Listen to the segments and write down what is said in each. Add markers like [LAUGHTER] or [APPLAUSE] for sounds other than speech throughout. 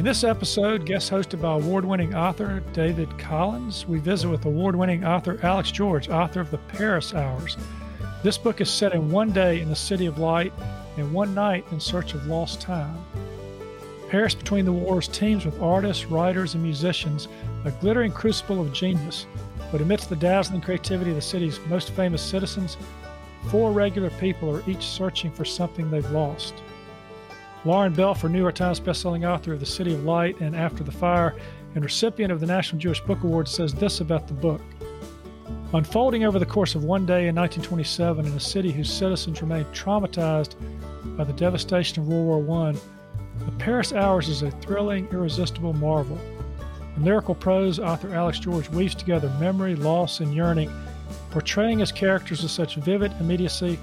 In this episode, guest hosted by award winning author David Collins, we visit with award winning author Alex George, author of The Paris Hours. This book is set in one day in the City of Light and one night in search of lost time. Paris between the wars teems with artists, writers, and musicians, a glittering crucible of genius. But amidst the dazzling creativity of the city's most famous citizens, four regular people are each searching for something they've lost. Lauren Belfer, New York Times bestselling author of The City of Light and After the Fire, and recipient of the National Jewish Book Award, says this about the book. Unfolding over the course of one day in 1927 in a city whose citizens remained traumatized by the devastation of World War I, The Paris Hours is a thrilling, irresistible marvel. In lyrical prose, author Alex George weaves together memory, loss, and yearning, portraying his characters with such vivid immediacy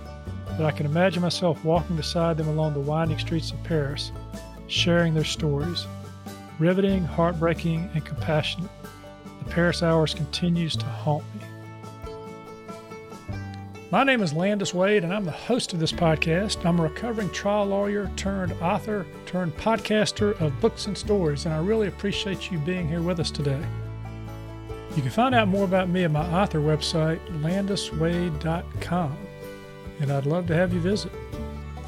that I can imagine myself walking beside them along the winding streets of Paris, sharing their stories. Riveting, heartbreaking, and compassionate, the Paris Hours continues to haunt me. My name is Landis Wade, and I'm the host of this podcast. I'm a recovering trial lawyer turned author turned podcaster of books and stories, and I really appreciate you being here with us today. You can find out more about me at my author website, landiswade.com and I'd love to have you visit.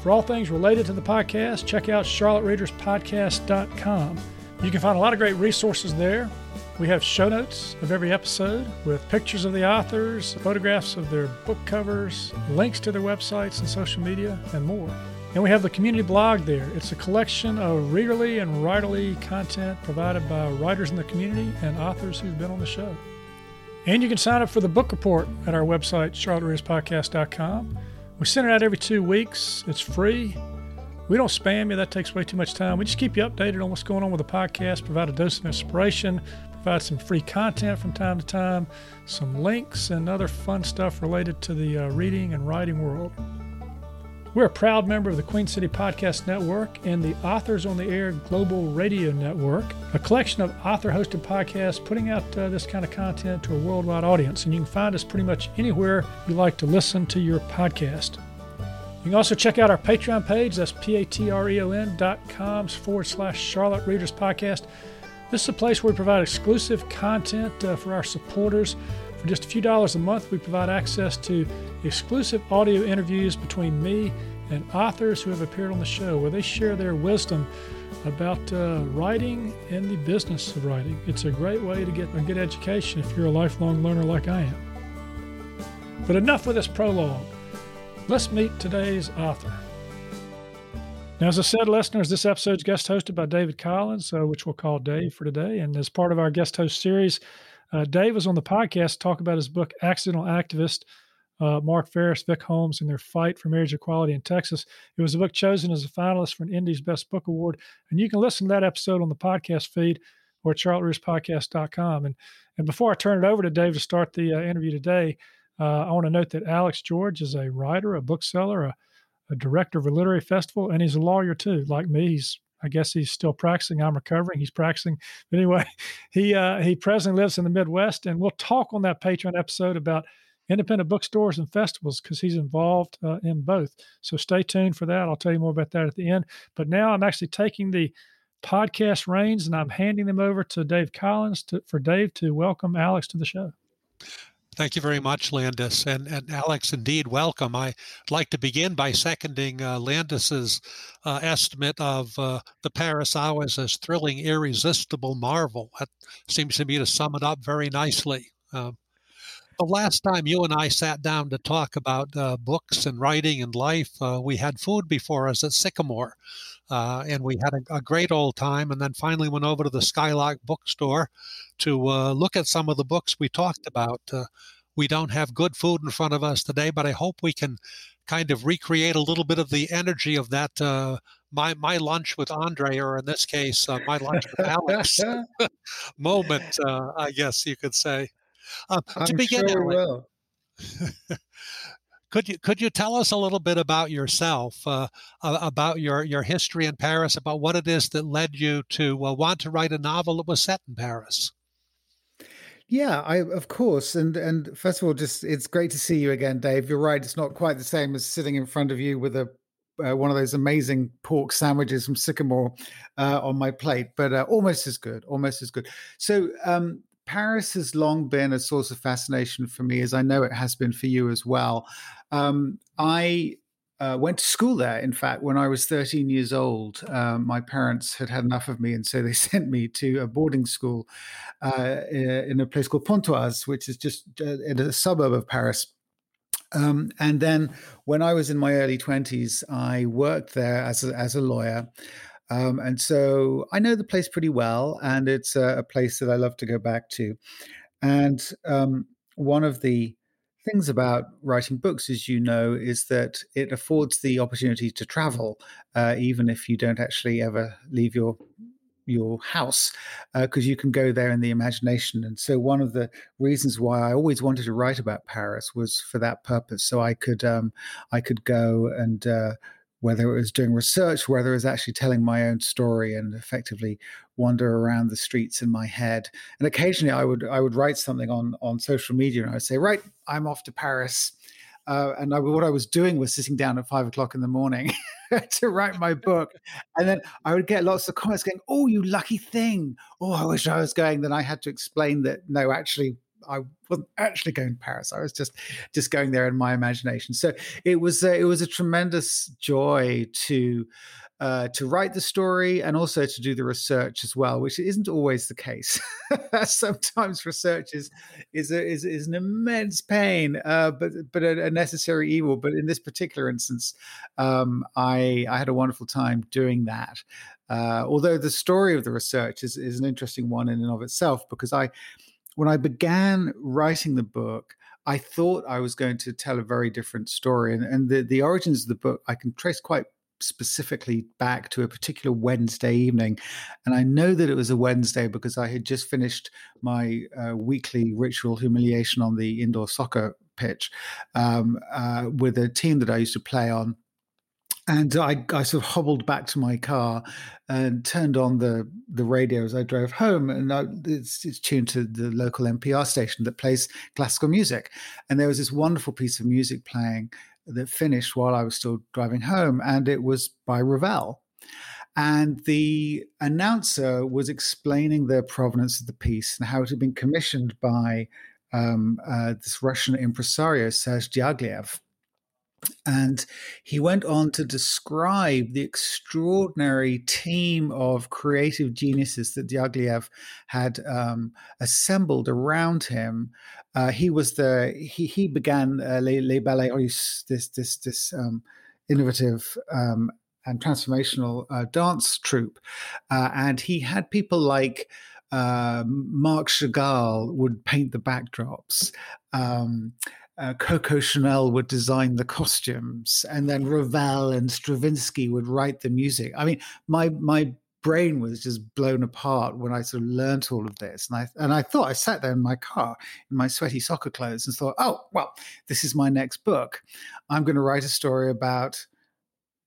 For all things related to the podcast, check out charlottereaderspodcast.com. You can find a lot of great resources there. We have show notes of every episode with pictures of the authors, photographs of their book covers, links to their websites and social media, and more. And we have the community blog there. It's a collection of readerly and writerly content provided by writers in the community and authors who've been on the show. And you can sign up for the book report at our website, charlottereaderspodcast.com. We send it out every two weeks. It's free. We don't spam you, that takes way too much time. We just keep you updated on what's going on with the podcast, provide a dose of inspiration, provide some free content from time to time, some links, and other fun stuff related to the uh, reading and writing world. We're a proud member of the Queen City Podcast Network and the Authors on the Air Global Radio Network, a collection of author hosted podcasts putting out uh, this kind of content to a worldwide audience. And you can find us pretty much anywhere you like to listen to your podcast. You can also check out our Patreon page. That's p-a-t-r-e-o-n dot com forward slash Charlotte Readers Podcast. This is a place where we provide exclusive content uh, for our supporters. For just a few dollars a month, we provide access to exclusive audio interviews between me and authors who have appeared on the show where they share their wisdom about uh, writing and the business of writing. It's a great way to get a good education if you're a lifelong learner like I am. But enough with this prologue. Let's meet today's author. Now, as I said, listeners, this episode is guest hosted by David Collins, uh, which we'll call Dave for today. And as part of our guest host series, uh, Dave was on the podcast to talk about his book, Accidental Activist uh, Mark Phariss, Vic Holmes, and their fight for marriage equality in Texas. It was a book chosen as a finalist for an Indie's Best Book Award. And you can listen to that episode on the podcast feed or at. And, and before I turn it over to Dave to start the uh, interview today, uh, I want to note that Alex George is a writer, a bookseller, a, a director of a literary festival, and he's a lawyer too. Like me, he's I guess he's still practicing. I'm recovering. He's practicing. But anyway, [LAUGHS] he uh, he presently lives in the Midwest, and we'll talk on that Patreon episode about independent bookstores and festivals because he's involved uh, in both. So stay tuned for that. I'll tell you more about that at the end. But now I'm actually taking the podcast reins and I'm handing them over to Dave Collins to, for Dave to welcome Alex to the show. Thank you very much, Landis. And, and Alex, indeed, welcome. I'd like to begin by seconding uh, Landis's uh, estimate of uh, the Paris Hours as thrilling, irresistible marvel. That seems to me to sum it up very nicely. Um, the last time you and I sat down to talk about uh, books and writing and life, uh, we had food before us at Sycamore. Uh, and we had a, a, great old time. And then finally went over to the Skylark bookstore to uh, look at some of the books we talked about. Uh, we don't have good food in front of us today, but I hope we can kind of recreate a little bit of the energy of that uh, my my lunch with Andre, or in this case, uh, my lunch with Alex [LAUGHS] [LAUGHS] moment, uh, I guess you could say. Uh, to begin, sure Alex, [LAUGHS] could you could you tell us a little bit about yourself, uh, about your your history in Paris, about what it is that led you to uh, want to write a novel that was set in Paris? Yeah, I of course, and and first of all, just it's great to see you again, Dave. You're right; it's not quite the same as sitting in front of you with a uh, one of those amazing pork sandwiches from Sycamore uh, on my plate, but uh, almost as good, almost as good. So um, Paris has long been a source of fascination for me, as I know it has been for you as well. Um, I uh, went to school there. In fact, when I was 13 years old, uh, my parents had had enough of me, and so they [LAUGHS] sent me to a boarding school uh, in a place called Pontoise, which is just uh, in a suburb of Paris. Um, and then, when I was in my early 20s, I worked there as a, as a lawyer. Um, and so I know the place pretty well, and it's a, a place that I love to go back to. And um, one of the things about writing books, as you know, is that it affords the opportunity to travel, uh, even if you don't actually ever leave your your house because uh, you can go there in the imagination. And so one of the reasons why i always wanted to write about paris was for that purpose. So i could um, i could go and uh, whether it was doing research, whether it was actually telling my own story and effectively wander around the streets in my head. And occasionally I would I would write something on on social media and I would say, right, I'm off to Paris. Uh, and I, what I was doing was sitting down at five o'clock in the morning [LAUGHS] to write my book. And then I would get lots of comments going, Oh, you lucky thing. Oh, I wish I was going. Then I had to explain that no, actually, I wasn't actually going to Paris. I was just just going there in my imagination. So it was uh, it was a tremendous joy to uh, to write the story and also to do the research as well, which isn't always the case. [LAUGHS] Sometimes research is is, a, is is an immense pain, uh, but but a, a, necessary evil. But in this particular instance, um, I I had a wonderful time doing that. Uh, although the story of the research is is an interesting one in and of itself, because I when I began writing the book, I thought I was going to tell a very different story. And, and the, the origins of the book I can trace quite specifically back to a particular Wednesday evening. And I know that it was a Wednesday because I had just finished my uh, weekly ritual humiliation on the indoor soccer pitch um, uh, with a team that I used to play on and I, I sort of hobbled back to my car and turned on the the radio as I drove home, and I, it's, it's tuned to the local NPR station that plays classical music, and there was this wonderful piece of music playing that finished while I was still driving home, and it was by Ravel. And the announcer was explaining the provenance of the piece and how it had been commissioned by um, uh, this Russian impresario, Serge Diaghilev and he went on to describe the extraordinary team of creative geniuses that Diaghilev had um, assembled around him. Uh, he was the he he began uh, Les, Les Ballets Russes, this this this um, innovative um, and transformational uh, dance troupe, uh, and he had people like. Uh, Marc Chagall would paint the backdrops. Um, uh, Coco Chanel would design the costumes, and then Ravel and Stravinsky would write the music. I mean, my my brain was just blown apart when I sort of learned all of this, and I and I thought I sat there in my car in my sweaty soccer clothes and thought, oh well, this is my next book. I'm going to write a story about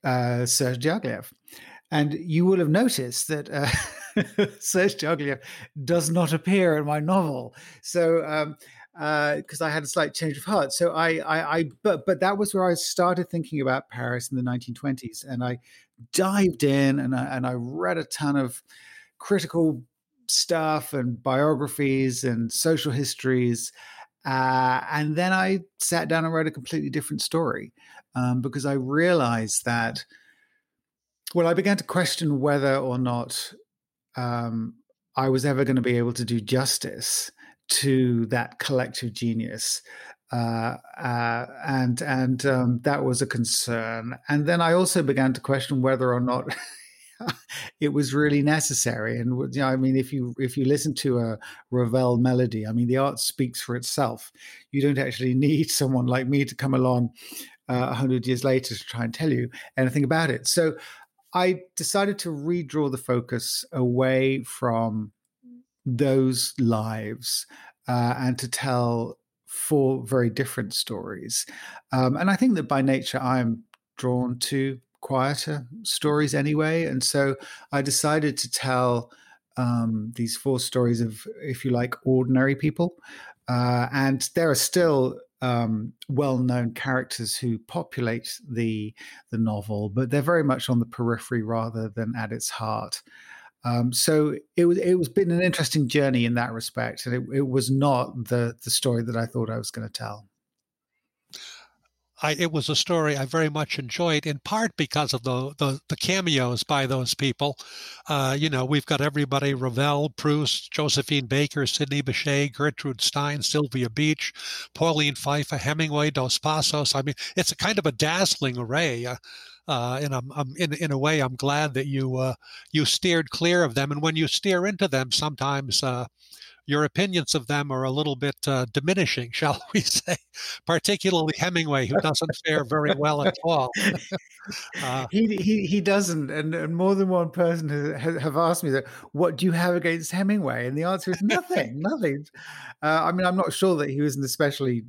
uh, Serge Diaghilev. And you will have noticed that uh, [LAUGHS] Serge Diaghilev does not appear in my novel. So um, because uh, I had a slight change of heart. So I, I, I, but but that was where I started thinking about Paris in the 1920s, and I dived in and I, and I read a ton of critical stuff and biographies and social histories. Uh, and then I sat down and wrote a completely different story um, because I realized that, well, I began to question whether or not um, I was ever going to be able to do justice to that collective genius. Uh, uh, and and um, that was a concern. And then I also began to question whether or not [LAUGHS] it was really necessary. And you know, I mean, if you if you listen to a Ravel melody, I mean, the art speaks for itself. You don't actually [LAUGHS] need someone like me to come along uh, a uh, hundred years later to try and tell you anything about it. So I decided to redraw the focus away from those lives uh, and to tell four very different stories. Um, and I think that by nature, I'm drawn to quieter stories anyway. And so I decided to tell um, these four stories of, if you like, ordinary people. Uh, and there are still um, well-known characters who populate the the novel, but they're very much on the periphery rather than at its heart. Um, so it was it was been an interesting journey in that respect, and it, it was not the the story that I thought I was going to tell. I, it was a story I very much enjoyed, in part because of the the, the cameos by those people. Uh, you know, we've got everybody: Ravel, Proust, Josephine Baker, Sidney Bechet, Gertrude Stein, Sylvia Beach, Pauline Pfeiffer, Hemingway, Dos Passos. I mean, it's a kind of a dazzling array. Uh, uh, and I'm, I'm, in in a way I'm glad that you uh, you steered clear of them. And when you steer into them, sometimes uh, your opinions of them are a little bit uh, diminishing, [LAUGHS] shall we say? Particularly Hemingway, who doesn't fare very well at all. [LAUGHS] uh, he, he he doesn't, and, and more than one person has, have asked me that. What do you have against Hemingway? And the answer is nothing, [LAUGHS] nothing. Uh, I mean, I'm not sure that he was an especially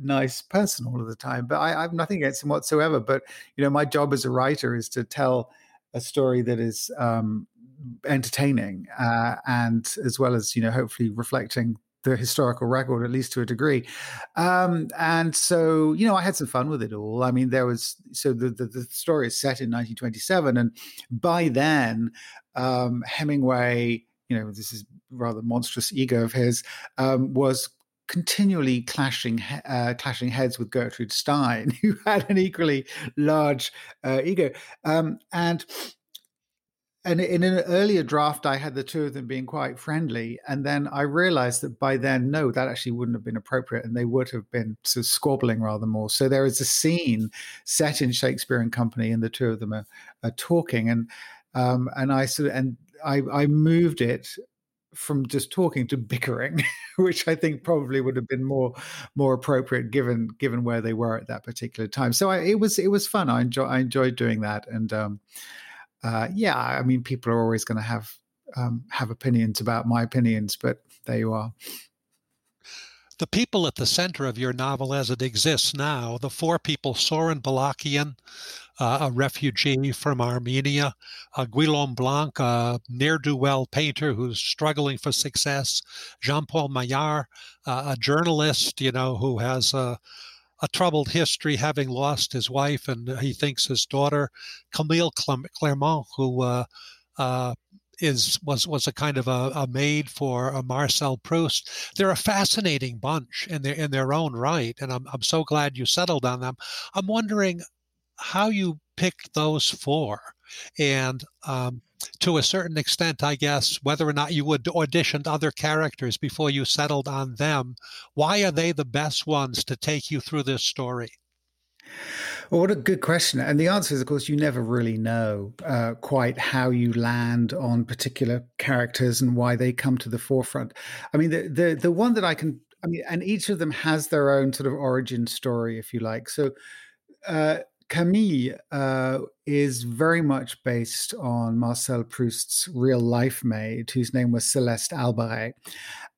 nice person all of the time, but I, I have nothing against him whatsoever. But you know, my job as a writer is to tell a story that is um, entertaining uh, and as well as you know hopefully reflecting the historical record at least to a degree um, and so you know i had some fun with it all i mean there was so the, the, the story is set in 1927 and by then um, hemingway you know this is rather monstrous ego of his um, was continually clashing uh, clashing heads with Gertrude Stein, [LAUGHS] who had an equally large uh, ego. Um, and and in an earlier draft, I had the two of them being quite friendly, and then I realized that by then, no, that actually wouldn't have been appropriate, and they would have been sort of squabbling rather more. So there is a scene set in Shakespeare and Company, and the two of them are, are talking, and um, and I sort of and I, I moved it from just talking to bickering, [LAUGHS] which I think probably would have been more more appropriate given given where they were at that particular time. So I, it was it was fun. I enjoy I enjoyed doing that, and um, uh, yeah, I mean, people are always going to have um, have opinions about my opinions, but there you are. The people at the center of your novel, as it exists now, the four people: Soren Balakian, uh, a refugee from Armenia, uh, Guillaume Blanc, a ne'er do well painter who's struggling for success, Jean Paul Maillard, uh, a journalist, you know, who has a a troubled history, having lost his wife and he thinks his daughter, Camille Clermont, who uh, uh, is was was a kind of a, a maid for uh, Marcel Proust. They're a fascinating bunch in their in their own right, and I'm I'm so glad you settled on them. I'm wondering how you picked those four, and um, to a certain extent, I guess, whether or not you would auditioned other characters before you settled on them. Why are they the best ones to take you through this story? Well, what a good question. And the answer is, of course, you never really know uh, quite how you land on particular characters and why they come to the forefront. I mean, the, the, the one that I can, I mean, and each of them has their own sort of origin story, if you like. So, uh, Camille uh, is very much based on Marcel Proust's real life maid, whose name was Celeste Albaret.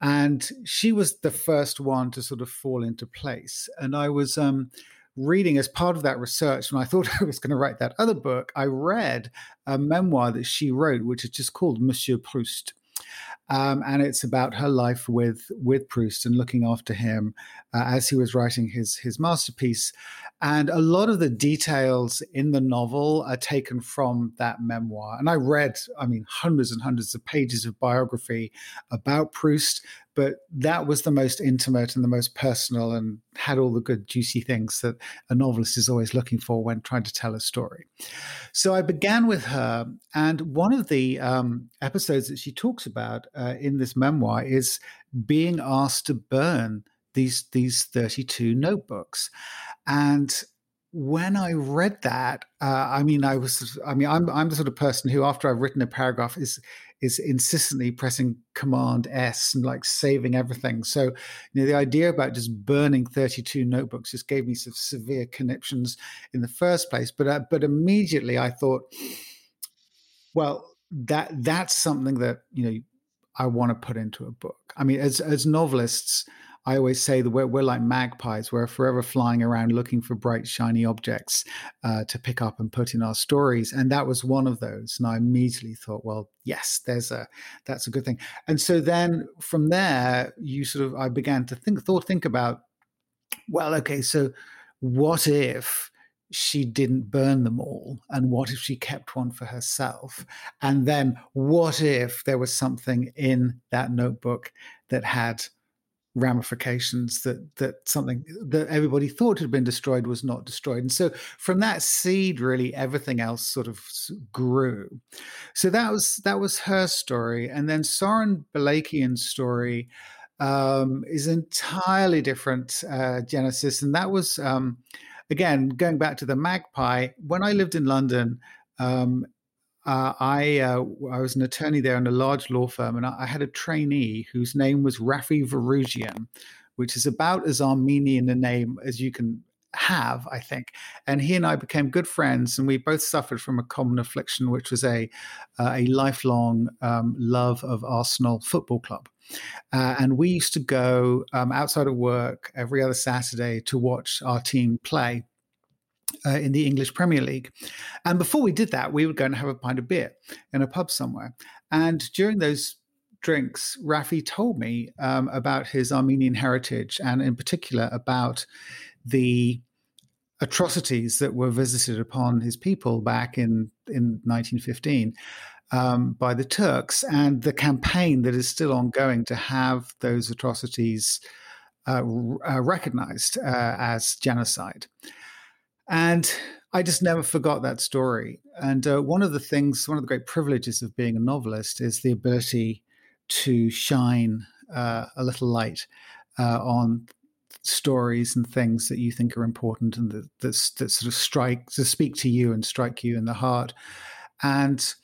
And she was the first one to sort of fall into place. And I was um, reading as part of that research, when I thought [LAUGHS] I was going to write that other book, I read a memoir that she wrote, which is just called Monsieur Proust. Um, and it's about her life with with Proust and looking after him uh, as he was writing his his masterpiece. And a lot of the details in the novel are taken from that memoir. And I read, I mean, hundreds and hundreds of pages of biography about Proust, but that was the most intimate and the most personal and had all the good, juicy things that a novelist is always looking for when trying to tell a story. So I began with her. And one of the um, episodes that she talks about uh, in this memoir is being asked to burn these these 32 notebooks and when I read that, uh, I mean, I was, I mean, I'm, I'm the sort of person who, after I've written a paragraph, is is insistently pressing Command S and like saving everything. So, you know, the idea about just burning 32 notebooks just gave me some severe conniptions in the first place. But, uh, but immediately I thought, Well, that that's something that you know I want to put into a book. I mean, as as novelists, I always say that we're, we're like magpies. We're forever flying around looking for bright, shiny objects uh, to pick up and put in our stories. And that was one of those. And I immediately thought, well, yes, there's a that's a good thing. And so then from there, you sort of I began to think, thought, think about, well, okay, so what if she didn't burn them all? And what if she kept one for herself? And then what if there was something in that notebook that had ramifications that that something that everybody thought had been destroyed was not destroyed. And so from that seed really everything else sort of grew. So that was that was her story. And then soren balakian's story um, is entirely different uh, genesis. And that was um, again going back to the magpie when i lived in london um, uh, I uh, I was an attorney there in a large law firm, and I, I had a trainee whose name was Rafi Varugian, which is about as Armenian a name as you can have, I think. And he and I became good friends, and we both suffered from a common affliction, which was a uh, a lifelong um, love of Arsenal Football Club. Uh, and we used to go um, outside of work every other Saturday to watch our team play uh, in the English Premier League. And before we did that, we would go and have a pint of beer in a pub somewhere. And during those drinks, Rafi told me um, about his Armenian heritage and, in particular, about the atrocities that were visited upon his people back in, in 1915. Um, by the Turks, and the campaign that is still ongoing to have those atrocities uh, uh, recognized uh, as genocide. And I just never forgot that story. And uh, one of the things, one of the great privileges of being a novelist is the ability to shine uh, a little light uh, on stories and things that you think are important and that, that, that sort of strike, to speak to you and strike you in the heart. And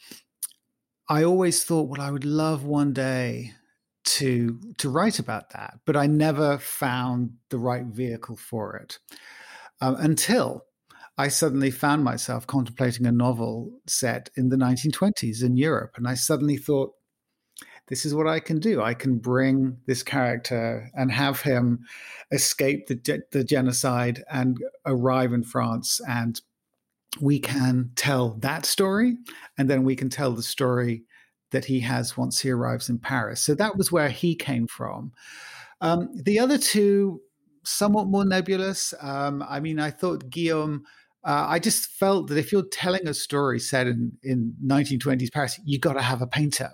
I always thought, well, I would love one day to to write about that, but I never found the right vehicle for it um, until I suddenly found myself contemplating a novel set in the 1920s in Europe. And I suddenly thought, this is what I can do. I can bring this character and have him escape the, the genocide and arrive in France. And we can tell that story. And then we can tell the story that he has once he arrives in Paris. So that was where he came from. Um, the other two, somewhat more nebulous. Um, I mean, I thought Guillaume uh, I just felt that if you're telling a story set in, in 1920s Paris, you got to have a painter.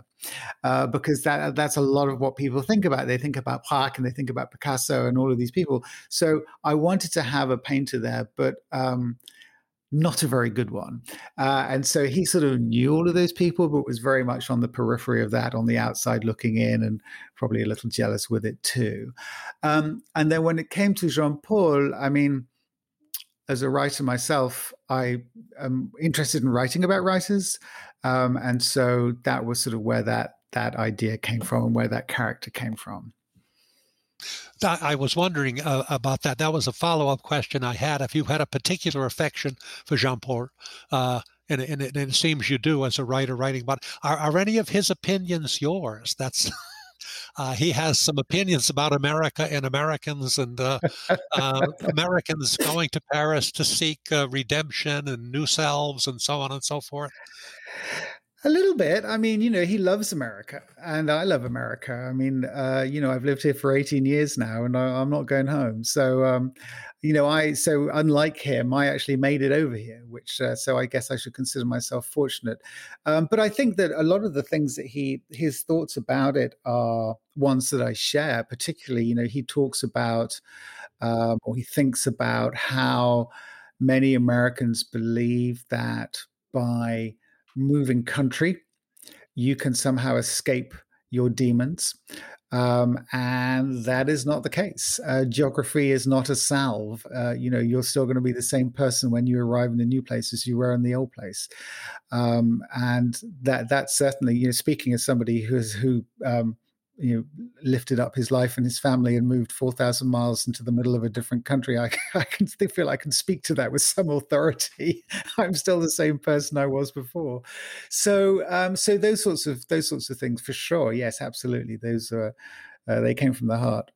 Uh, because that that's a lot of what people think about. They think about Park and they think about Picasso and all of these people. So I wanted to have a painter there, but um, not a very good one. Uh, and so he sort of knew all of those people, but was very much on the periphery of that, on the outside looking in, and probably a little jealous with it too. Um, and then when it came to Jean Paul, I mean as a writer myself, I am interested in writing about writers, um, and so that was sort of where that that idea came from and where that character came from. I was wondering uh, about that. That was a follow up question I had. If you had a particular affection for Jean Paul, uh, and, and, and, it seems you do as a writer writing about, are, are any of his opinions yours? That's [LAUGHS] uh, he has some opinions about America and Americans and uh, uh, Americans going to Paris to seek uh, redemption and new selves and so on and so forth. A little bit. I mean, you know, he loves America and I love America. I mean, uh, you know, I've lived here for 18 years now and I, am not going home. So, um, you know, I, so unlike him, I actually made it over here, which, uh, so I guess I should consider myself fortunate. Um, but I think that a lot of the things that he, his thoughts about it are ones that I share, particularly, you know, he talks about, um, or he thinks about how many Americans believe that by, moving country, you can somehow escape your demons. Um, and that is not the case. Uh, geography is not a salve. Uh, you know, you're still going to be the same person when you arrive in the new place as you were in the old place. Um, and that that certainly, you know, speaking as somebody who's who um, you know lifted up his life and his family and moved 4000 miles into the middle of a different country. I, [LAUGHS] I can feel i can speak to that with some authority. [LAUGHS] I'm still the same person i was before. So um so those sorts of those sorts of things for sure. Yes absolutely. Those are uh, they came from the heart.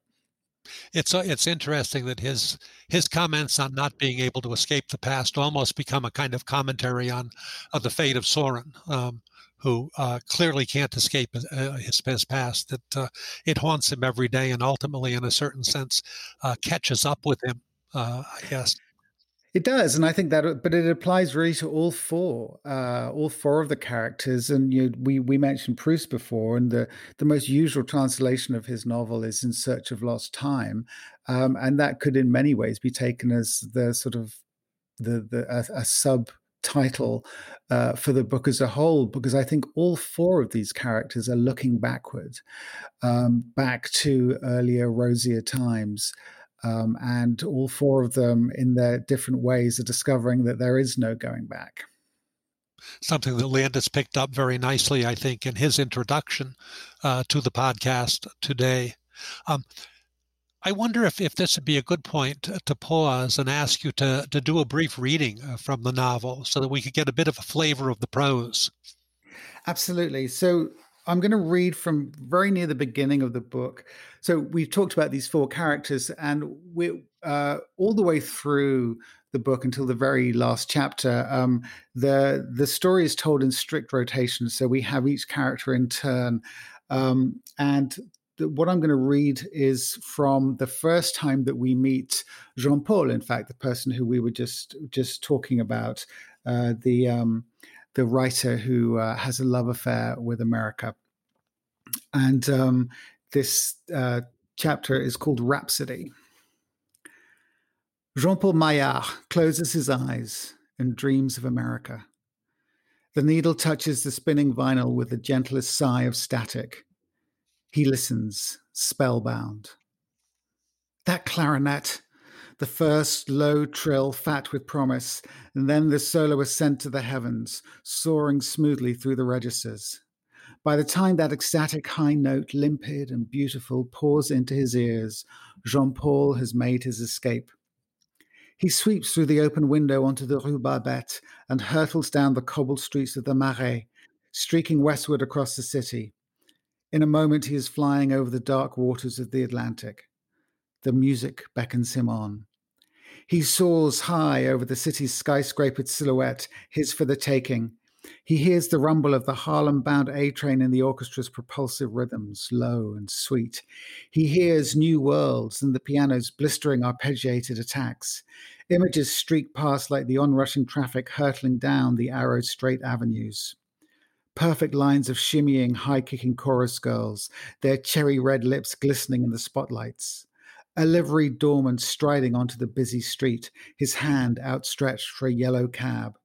It's uh, it's interesting that his his comments on not being able to escape the past almost become a kind of commentary on uh, the fate of Soren. Um, who uh, clearly can't escape uh, his, his past, that uh, it haunts him every day and ultimately, in a certain sense, uh, catches up with him, uh, I guess. It does, and I think that, but it applies really to all four, uh, all four of the characters. And you, we we mentioned Proust before, and the the most usual translation of his novel is "In Search of Lost Time," um, and that could, in many ways, be taken as the sort of the the a, a sub title uh, for the book as a whole because I think all four of these characters are looking backward, um, back to earlier, rosier times. Um, and all four of them, in their different ways, are discovering that there is no going back. Something that Landis picked up very nicely, I think, in his introduction uh, to the podcast today. Um, I wonder if, if this would be a good point to, to pause and ask you to, to do a brief reading uh, from the novel so that we could get a bit of a flavor of the prose. Absolutely. So I'm going to read from very near the beginning of the book. So we've talked about these four characters, and we uh, all the way through the book until the very last chapter. Um, the the story is told in strict rotation, so we have each character in turn. Um, and what I'm going to read is from the first time that we meet Jean Paul. In fact, the person who we were just just talking about, uh, the um, the writer who uh, has a love affair with America, and um, this uh, chapter is called Rhapsody. Jean Paul Maillard closes his eyes and dreams of America. The needle touches the spinning vinyl with the gentlest sigh of static he listens, spellbound. That clarinet, the first low trill fat with promise, and then the solo ascent to the heavens, soaring smoothly through the registers. By the time that ecstatic high note, limpid and beautiful, pours into his ears, Jean Paul has made his escape. He sweeps through the open window onto the Rue Barbette and hurtles down the cobbled streets of the Marais, streaking westward across the city. In a moment, he is flying over the dark waters of the Atlantic. The music beckons him on. He soars high over the city's skyscrapered silhouette, his for the taking. He hears the rumble of the Harlem bound A train in the orchestra's propulsive rhythms, low and sweet. He hears new worlds and the piano's blistering arpeggiated attacks. Images streak past like the onrushing traffic hurtling down the arrowed straight avenues perfect lines of shimmying, high kicking chorus girls, their cherry red lips glistening in the spotlights. A liveried doorman striding onto the busy street, his hand outstretched for a yellow cab.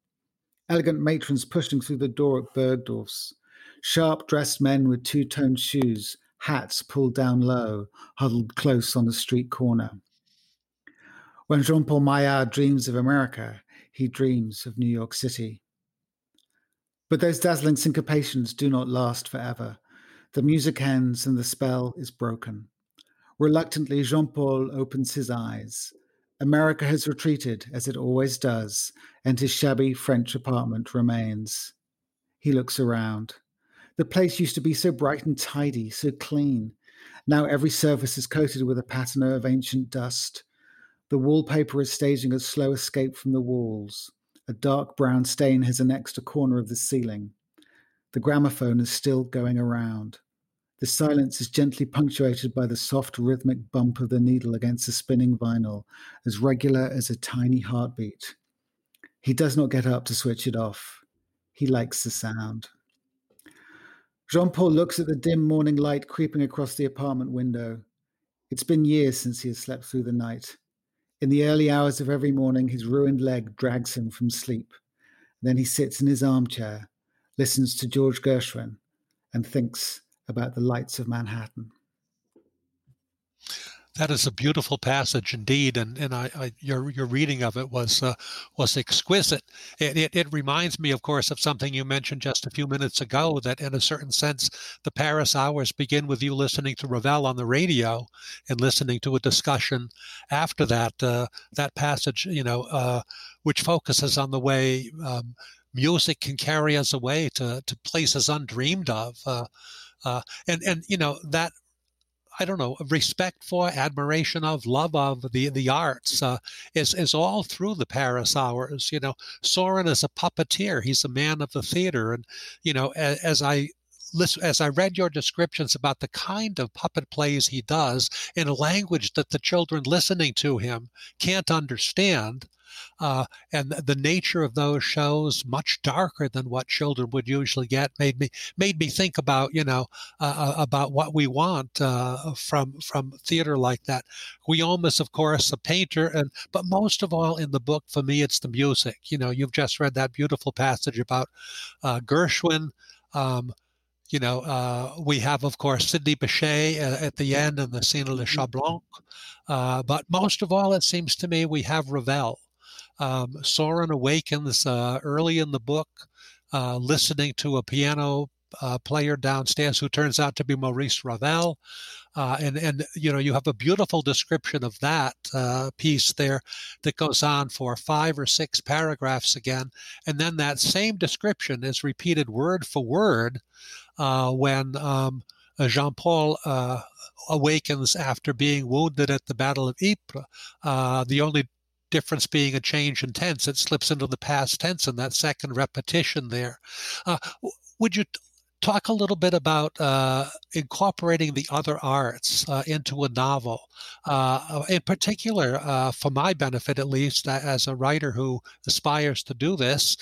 Elegant matrons pushing through the door at Bergdorf's. Sharp dressed men with two toned shoes, hats pulled down low, huddled close on the street corner. When Jean Paul Maillard dreams of America, he dreams of New York City. But those dazzling syncopations do not last forever. The music ends and the spell is broken. Reluctantly, Jean Paul opens his eyes. America has retreated, as it always does, and his shabby French apartment remains. He looks around. The place used to be so bright and tidy, so clean. Now every surface is coated with a patina of ancient dust. The wallpaper is staging a slow escape from the walls. A dark brown stain has annexed a corner of the ceiling. The gramophone is still going around. The silence is gently punctuated by the soft rhythmic bump of the needle against the spinning vinyl, as regular as a tiny heartbeat. He does not get up to switch it off. He likes the sound. Jean Paul looks at the dim morning light creeping across the apartment window. It's been years since he has slept through the night. In the early hours of every morning, his ruined leg drags him from sleep. Then he sits in his armchair, listens to George Gershwin, and thinks about the lights of Manhattan. That is a beautiful passage indeed, and and I, I your your reading of it was uh, was exquisite. It, it, it reminds me, of course, of something you mentioned just a few minutes ago. That in a certain sense, the Paris hours begin with you listening to Ravel on the radio and listening to a discussion after that. Uh, that passage, you know, uh, which focuses on the way um, music can carry us away to to places undreamed of. Uh, uh, and and you know that I don't know, respect for, admiration of, love of the the arts uh, is is all through the Paris hours. You know, Soren is a puppeteer; he's a man of the theater, and you know, as, as I listen, as I read your descriptions about the kind of puppet plays he does in a language that the children listening to him can't understand, uh, and the nature of those shows much darker than what children would usually get made me made me think about you know uh, uh about what we want uh, from from theater like that. Guillaume is of course a painter, and but most of all in the book for me it's the music. You know, you've just read that beautiful passage about uh, Gershwin. Um, you know, uh, we have, of course, Sidney Bechet at, at the end and the scene of Le Chat Blanc. Uh, but most of all, it seems to me, we have Ravel. Um, Soren awakens uh, early in the book, uh, listening to a piano uh, player downstairs who turns out to be Maurice Ravel. Uh, and, and, you know, you have a beautiful description of that uh, piece there that goes on for five or six paragraphs again. And then that same description is repeated word for word uh, when um, Jean Paul awakens after being wounded at the Battle of Ypres. the only difference being a change in tense, it slips into the past tense in that second repetition there. Uh, would you talk a little bit about uh, incorporating the other arts uh, into a novel. Uh, in particular, uh, for my benefit at least, as a writer who aspires to do this,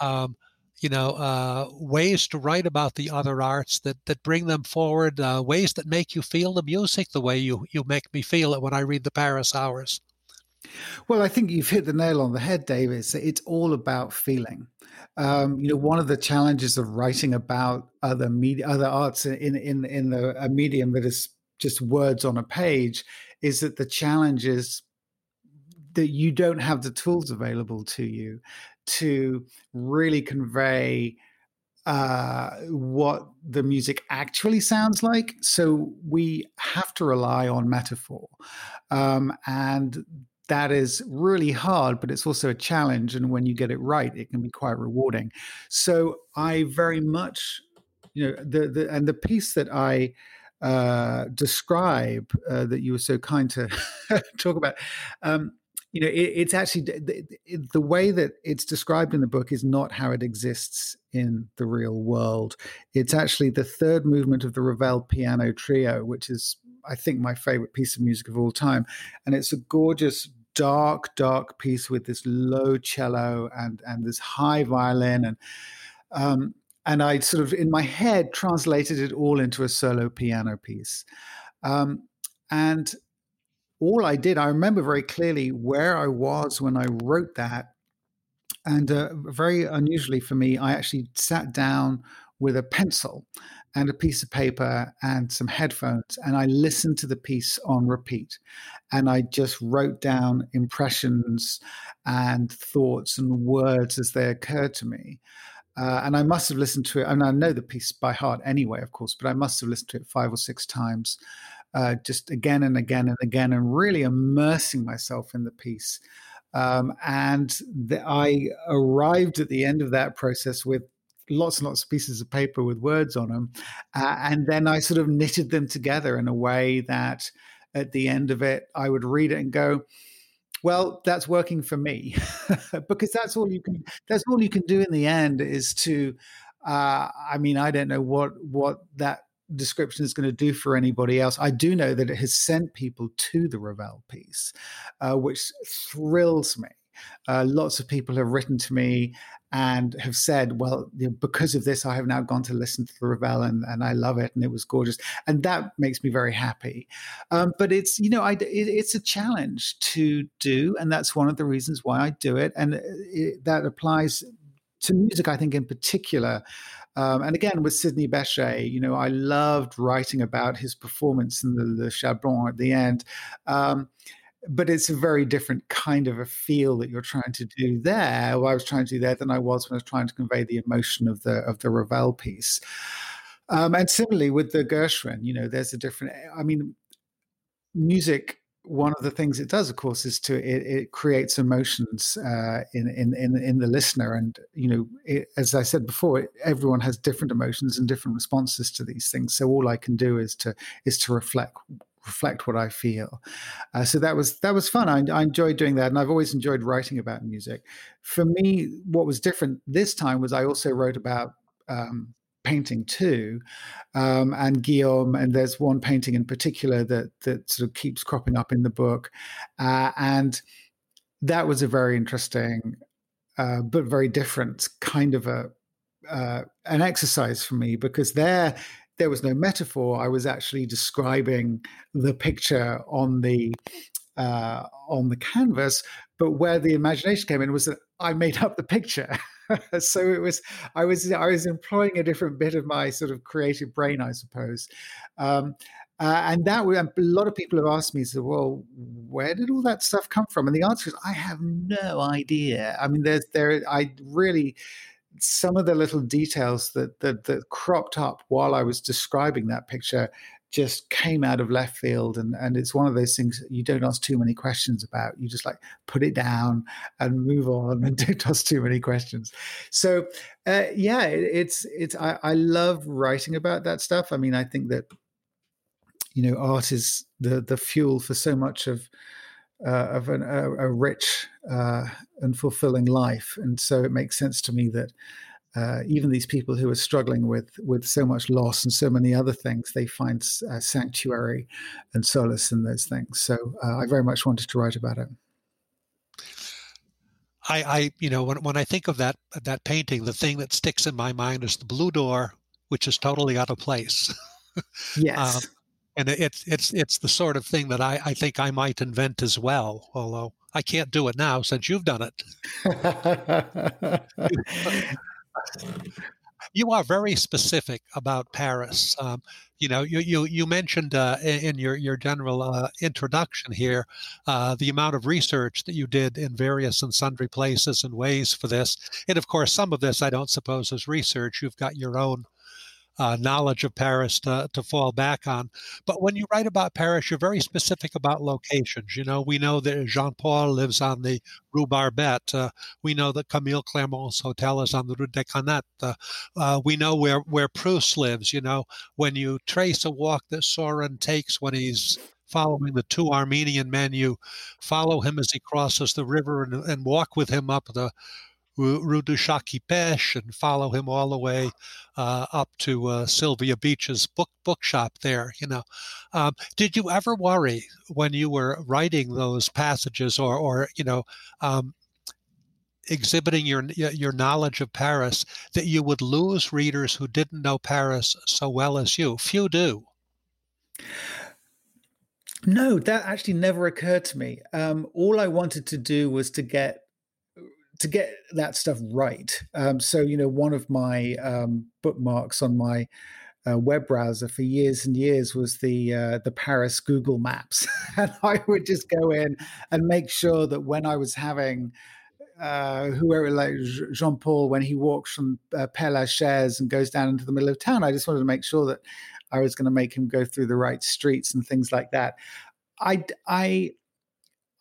um, you know, uh, ways to write about the other arts that, that bring them forward, uh, ways that make you feel the music the way you, you make me feel it when I read the Paris Hours. Well, I think you've hit the nail on the head, David. It's all about feeling. Um, you know, one of the challenges of writing about other media, other arts in in in the, a medium that is just words on a page, is that the challenge is that you don't have the tools available to you to really convey uh, what the music actually sounds like. So we have to rely on metaphor. Um, and that is really hard, but it's also a challenge. And when you get it right, it can be quite rewarding. So I very much, you know, the, the and the piece that I uh, describe uh, that you were so kind to [LAUGHS] talk about. Um, you know, it, it's actually the, the, way that it's described in the book is not how it exists in the real world. It's actually the third movement of the Ravel piano trio, which is, I think, my favorite piece of music of all time. And it's a gorgeous dark, dark piece with this low cello and and this high violin and um, and I sort of in my head translated it all into a solo piano piece. Um, and all I did, I remember very clearly where I was when I wrote that. And uh, very unusually for me, I actually sat down with a pencil and a piece of paper and some headphones and I listened to the piece on repeat and I just wrote down impressions and thoughts and words as they occurred to me. Uh, and I must have listened to it, and I know the piece by heart anyway, of course, but I must have listened to it five or six times, uh, just again and again and again, and really immersing myself in the piece. Um, and the, I arrived at the end of that process with lots and lots of pieces of paper with words on them. Uh, and then I sort of knitted them together in a way that at the end of it, I would read it and go, well, that's working for me [LAUGHS] because that's all you can, that's all you can do in the end is to, uh, I mean, I don't know what, what that description is going to do for anybody else. I do know that it has sent people to the Ravel piece, uh, which thrills me. Uh, lots of people have written to me and have said, well, because of this, I have now gone to listen to the Ravel and, and I love it and it was gorgeous. And that makes me very happy. Um, but it's, you know, I, it, it's a challenge to do. And that's one of the reasons why I do it. And it, that applies to music, I think in particular. Um, and again, with Sidney Bechet, you know, I loved writing about his performance in the, the at the end. Um, but it's a very different kind of a feel that you're trying to do there. What I was trying to do there than I was when I was trying to convey the emotion of the of the Ravel piece. Um, and similarly with the Gershwin, you know, there's a different. I mean, music. One of the things it does, of course, is to it, it creates emotions uh, in, in in in the listener, and you know, it, as I said before, everyone has different emotions and different responses to these things. So all I can do is to is to reflect reflect what I feel. Uh, so that was that was fun. I, I, enjoyed doing that, and I've always enjoyed writing about music. For me, what was different this time was I also wrote about um, painting too, um, and Guillaume. And there's one painting in particular that that sort of keeps cropping up in the book, uh, and that was a very interesting, uh, but very different kind of a uh, an exercise for me because there there was no metaphor. I was actually describing the picture on the uh, on the canvas, but where the imagination came in was that I made up the picture. [LAUGHS] so it was I was I was employing a different bit of my sort of creative brain, I suppose. Um, uh, and that a lot of people have asked me, so well, where did all that stuff come from? And the answer is, I have no idea. I mean, there's there, I really some of the little details that, that that cropped up while I was describing that picture just came out of left field. And and it's one of those things you don't ask too many questions about. You just like put it down and move on and [LAUGHS] don't ask too many questions. So uh, yeah it, it's it's I, I love writing about that stuff. I mean i think that you know art is the the fuel for so much of uh, of an, a, a, rich uh, and fulfilling life. And so it makes sense to me that uh, even these people who are struggling with with so much loss and so many other things, they find uh, sanctuary and solace in those things. So uh, I very much wanted to write about it. I, I, you know, when when I think of that that painting, the thing that sticks in my mind is the blue door, which is totally out of place. [LAUGHS] yes. Um, and it's it's it's the sort of thing that I, I think I might invent as well, although I can't do it now since you've done it. [LAUGHS] you are very specific about Paris. Um, you know, you you, you mentioned uh, in your your general uh, introduction here uh, the amount of research that you did in various and sundry places and ways for this, and of course, some of this I don't suppose is research. You've got your own uh, knowledge of Paris to, to fall back on. But when you write about Paris, you're very specific about locations. You know, we know that Jean Paul lives on the Rue Barbette. Uh, we know that Camille Clermont's hotel is on the Rue des Canettes. Uh, uh, we know where, where Proust lives. You know, when you trace a walk that Soren takes when he's following the two Armenian men, you follow him as he crosses the river and, and walk with him up the Rue du Chat Pêche and follow him all the way uh, up to uh, Sylvia Beach's book bookshop there. You know, um, did you ever worry when you were writing those passages, or, or you know, um, exhibiting your your knowledge of Paris, that you would lose readers who didn't know Paris so well as you? Few do. No, that actually never occurred to me. Um, all I wanted to do was to get to get that stuff right. Um, so you know, one of my um, bookmarks on my uh, web browser for years and years was the uh, the Paris Google Maps, [LAUGHS] and I would just go in and make sure that when I was having uh, whoever like Jean Paul when he walks from uh, Père Lachaise and goes down into the middle of town, I just wanted to make sure that I was going to make him go through the right streets and things like that. I I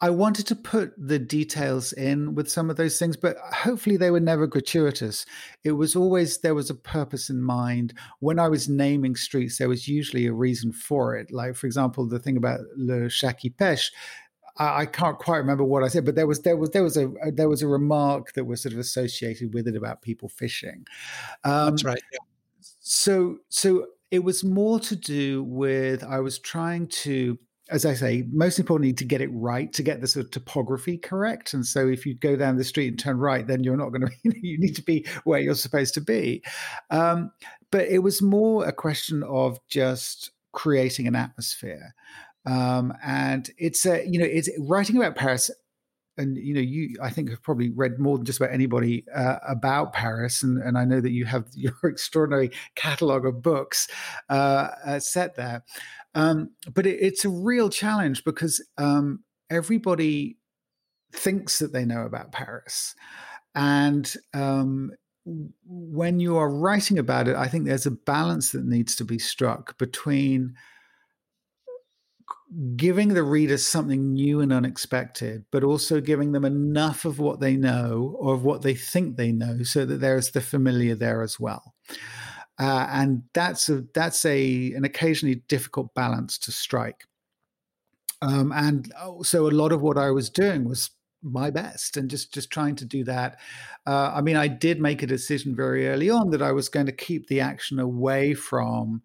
I wanted to put the details in with some of those things, but hopefully they were never gratuitous. It was always there was a purpose in mind. When I was naming streets, there was usually a reason for it. Like, for example, the thing about Le Chat qui Pêche. I, I can't quite remember what I said, but there was there was there was a there was a remark that was sort of associated with it about people fishing. Um, That's right. Yeah. So so it was more to do with I was trying to as I say, most importantly, to get it right, to get the sort of topography correct. And so, if you go down the street and turn right, then you're not going to. be, [LAUGHS] You need to be where you're supposed to be. Um, but it was more a question of just creating an atmosphere. Um, and it's a, you know, it's writing about Paris and you know, you I think have probably read more than just about anybody uh, about Paris, and and I know that you have [LAUGHS] your extraordinary catalogue of books uh, uh, set there. Um, but it, it's a real challenge because um, everybody thinks that they know about Paris, and um, when you are writing about it, I think there's a balance that needs to be struck between giving the readers something new and unexpected, but also giving them enough of what they know or of what they think they know, so that there's the familiar there as well. Uh, and that's a that's a an occasionally difficult balance to strike. Um, and oh, so a lot of what I was doing was my best and just just trying to do that. Uh, i mean i did make a decision very early on that i was going to keep the action away from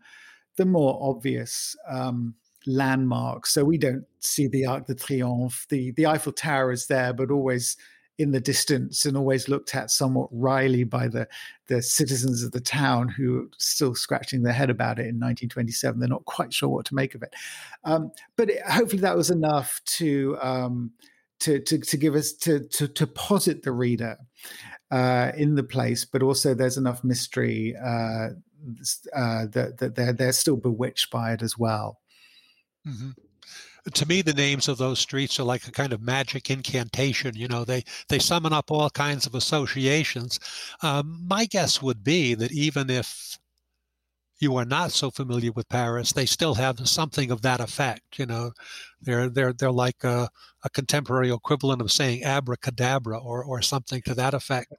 the more obvious um, landmarks. So we don't see the arc de triomphe. The the eiffel tower is there but always in the distance and always looked at somewhat wryly by the the citizens of the town who are still scratching their head about it in 1927 they're not quite sure what to make of it. Um, but it, hopefully that was enough to um, to, to, to give us to, to, to posit the reader uh, in the place, but also there's enough mystery uh, uh, that, that they're, they're still bewitched by it as well. Mm-hmm to me the names of those streets are like a kind of magic incantation you know they they summon up all kinds of associations um, my guess would be that even if you are not so familiar with Paris, they still have something of that effect. You know, they're they're they're like a, a contemporary equivalent of saying abracadabra or or something to that effect.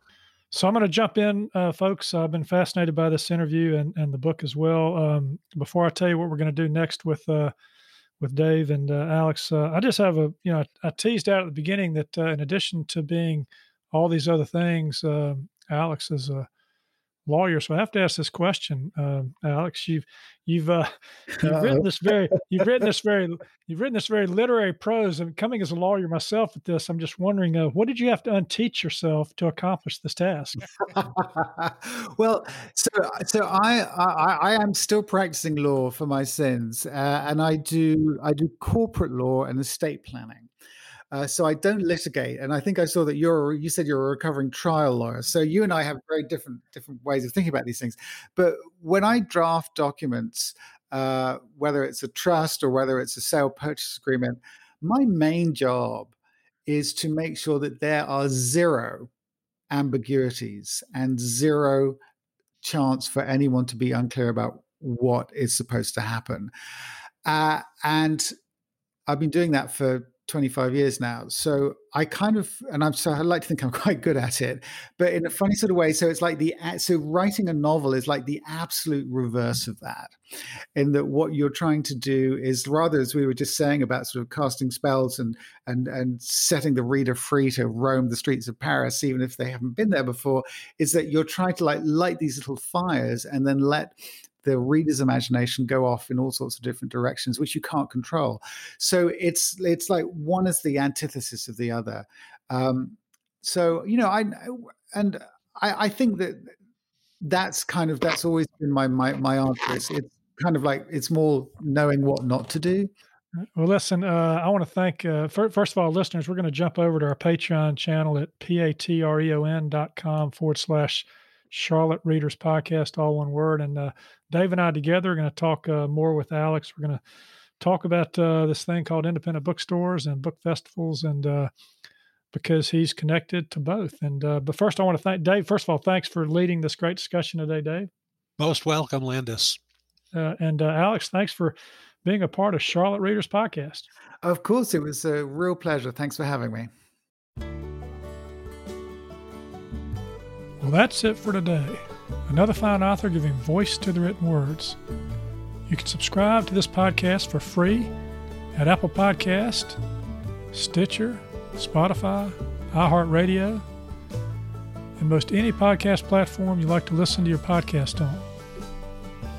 So I'm going to jump in, uh, folks. I've been fascinated by this interview and, and the book as well. Um, before I tell you what we're going to do next with uh, with Dave and uh, Alex, uh, I just have a you know I teased out at the beginning that uh, in addition to being all these other things, um, Alex is a lawyer, so I have to ask this question, um, Alex. You've you've uh, [LAUGHS] you've written this very you've written this very [LAUGHS] you've written this very literary prose. And coming as a lawyer myself at this, I'm just wondering, uh, what did you have to unteach yourself to accomplish this task? [LAUGHS] well, so so I, I, I am still practicing law for my sins, uh, and I do I do corporate law and estate planning. Uh, so I don't litigate, and I think I saw that you're. You said you're a recovering trial lawyer, so you and I have very different different ways of thinking about these things. But when I draft documents, uh, whether it's a trust or whether it's a sale purchase agreement, my main job is to make sure that there are zero ambiguities and zero chance for anyone to be unclear about what is supposed to happen. Uh, and I've been doing that for 25 years now. So I kind of, and I'm so I like to think I'm [LAUGHS] quite good at it, but in a funny sort of way. So it's like the, so writing a novel is like the absolute reverse of that, in that what you're trying to do is rather, as we were just saying about sort of casting spells and, and, and setting the reader free to roam the streets of Paris, even if they haven't been there before, is that you're trying to like light these little fires and then let the reader's imagination go off in all sorts of different directions which you can't control. So it's it's like one is the antithesis of the other. Um, so you know i and I, I think that that's kind of that's always been my my, my answer. It's, kind of like it's more knowing what not to do. Well, listen, uh, I want to thank, uh, first of all, listeners, we're going to jump over to our Patreon channel at patreon dot com forward slash Charlotte Readers Podcast, all one word. And uh, Dave and I together are going to talk uh, more with Alex. We're going to talk about uh, this thing called independent bookstores and book festivals, and uh, because he's connected to both. And uh, but first, I want to thank Dave. First of all, thanks for leading this great discussion today, Dave. Most welcome, Landis. Uh, and Alex, thanks for being a part of Charlotte Readers Podcast. Of course, it was a real pleasure. Thanks for having me. Well, that's it for today. Another fine author giving voice to the written words. You can subscribe to this podcast for free at Apple Podcast, Stitcher, Spotify, iHeartRadio, and most any podcast platform you like to listen to your podcast on.